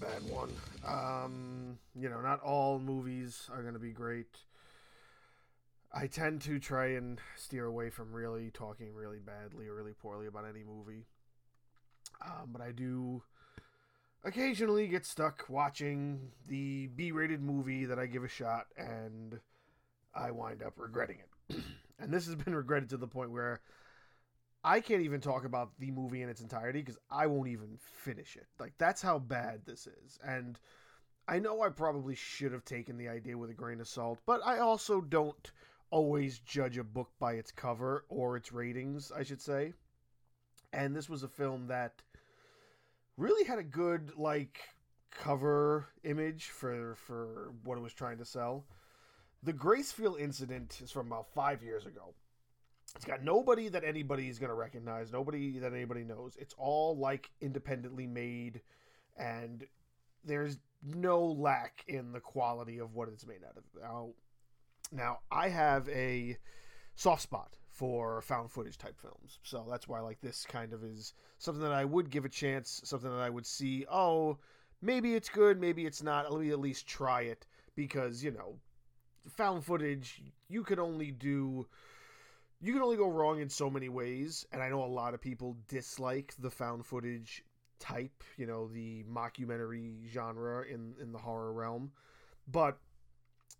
bad one. Um, you know, not all movies are going to be great. I tend to try and steer away from really talking really badly or really poorly about any movie. Um, but I do occasionally get stuck watching the B rated movie that I give a shot and I wind up regretting it. and this has been regretted to the point where I can't even talk about the movie in its entirety because I won't even finish it. Like, that's how bad this is. And I know I probably should have taken the idea with a grain of salt, but I also don't always judge a book by its cover or its ratings, I should say. And this was a film that really had a good, like, cover image for, for what it was trying to sell. The Gracefield incident is from about five years ago it's got nobody that anybody is going to recognize, nobody that anybody knows. It's all like independently made, and there's no lack in the quality of what it's made out of. Now, now I have a soft spot for found footage type films, so that's why like this kind of is something that I would give a chance, something that I would see. Oh, maybe it's good, maybe it's not. Let me at least try it because you know, found footage you could only do you can only go wrong in so many ways, and I know a lot of people dislike the found footage type, you know, the mockumentary genre in in the horror realm, but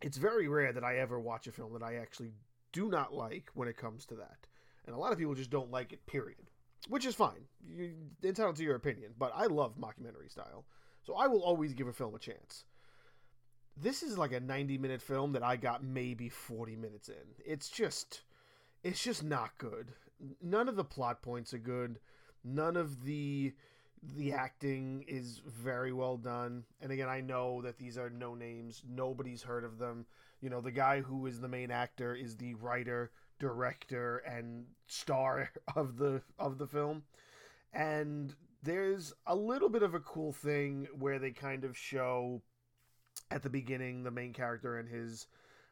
it's very rare that I ever watch a film that I actually do not like when it comes to that. And a lot of people just don't like it, period. Which is fine. You're entitled to your opinion, but I love mockumentary style. So I will always give a film a chance. This is like a 90 minute film that I got maybe 40 minutes in. It's just it's just not good. None of the plot points are good. None of the the acting is very well done. And again, I know that these are no names. Nobody's heard of them. You know, the guy who is the main actor is the writer, director, and star of the of the film. And there's a little bit of a cool thing where they kind of show at the beginning the main character and his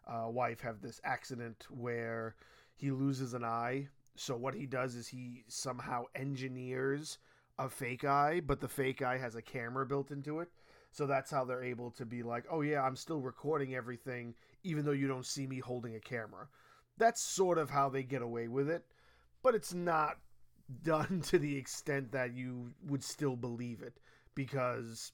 uh, wife have this accident where he loses an eye. So what he does is he somehow engineers a fake eye, but the fake eye has a camera built into it. So that's how they're able to be like, "Oh yeah, I'm still recording everything even though you don't see me holding a camera." That's sort of how they get away with it, but it's not done to the extent that you would still believe it because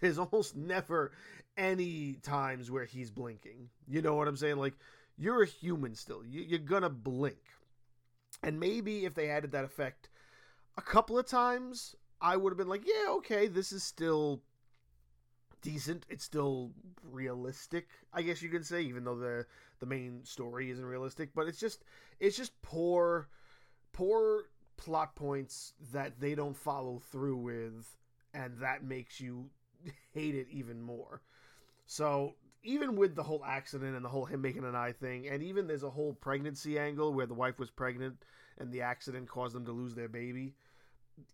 there's almost never any times where he's blinking. You know what I'm saying? Like you're a human still. You're gonna blink. And maybe if they added that effect a couple of times, I would have been like, yeah, okay, this is still decent. It's still realistic, I guess you can say, even though the the main story isn't realistic. But it's just it's just poor poor plot points that they don't follow through with, and that makes you hate it even more. So even with the whole accident and the whole him making an eye thing, and even there's a whole pregnancy angle where the wife was pregnant and the accident caused them to lose their baby.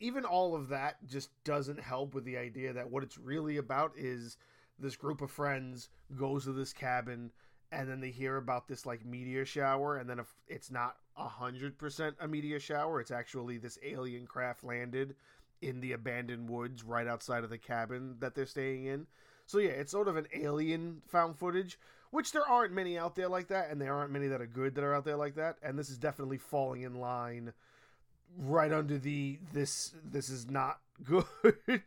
Even all of that just doesn't help with the idea that what it's really about is this group of friends goes to this cabin and then they hear about this like meteor shower and then if it's not a hundred percent a meteor shower it's actually this alien craft landed in the abandoned woods right outside of the cabin that they're staying in so yeah, it's sort of an alien found footage, which there aren't many out there like that, and there aren't many that are good that are out there like that. And this is definitely falling in line right under the this this is not good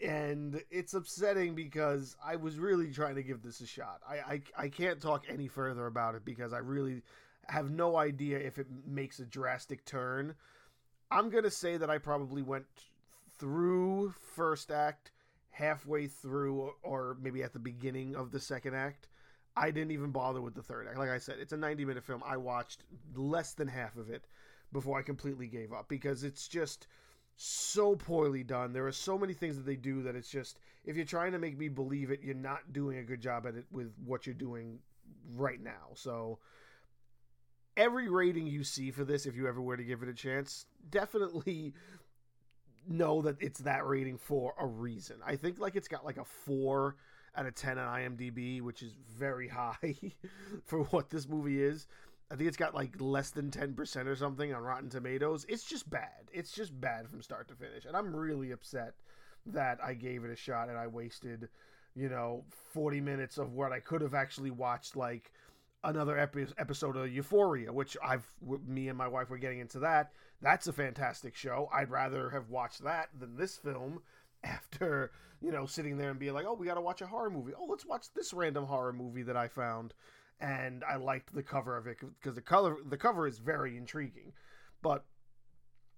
and it's upsetting because i was really trying to give this a shot I, I i can't talk any further about it because i really have no idea if it makes a drastic turn i'm gonna say that i probably went through first act halfway through or maybe at the beginning of the second act. I didn't even bother with the third act. Like I said, it's a 90 minute film. I watched less than half of it before I completely gave up because it's just so poorly done. There are so many things that they do that it's just if you're trying to make me believe it, you're not doing a good job at it with what you're doing right now. So every rating you see for this if you ever were to give it a chance, definitely know that it's that rating for a reason. I think like it's got like a four out of ten on IMDb, which is very high for what this movie is. I think it's got like less than ten percent or something on Rotten Tomatoes. It's just bad. It's just bad from start to finish, and I'm really upset that I gave it a shot and I wasted, you know, 40 minutes of what I could have actually watched, like another epi- episode of Euphoria, which I've, me and my wife were getting into that. That's a fantastic show. I'd rather have watched that than this film after, you know, sitting there and being like, oh, we got to watch a horror movie. Oh, let's watch this random horror movie that I found. And I liked the cover of it because the color, the cover is very intriguing, but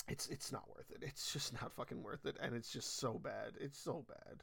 it's it's not worth it. It's just not fucking worth it, and it's just so bad. It's so bad.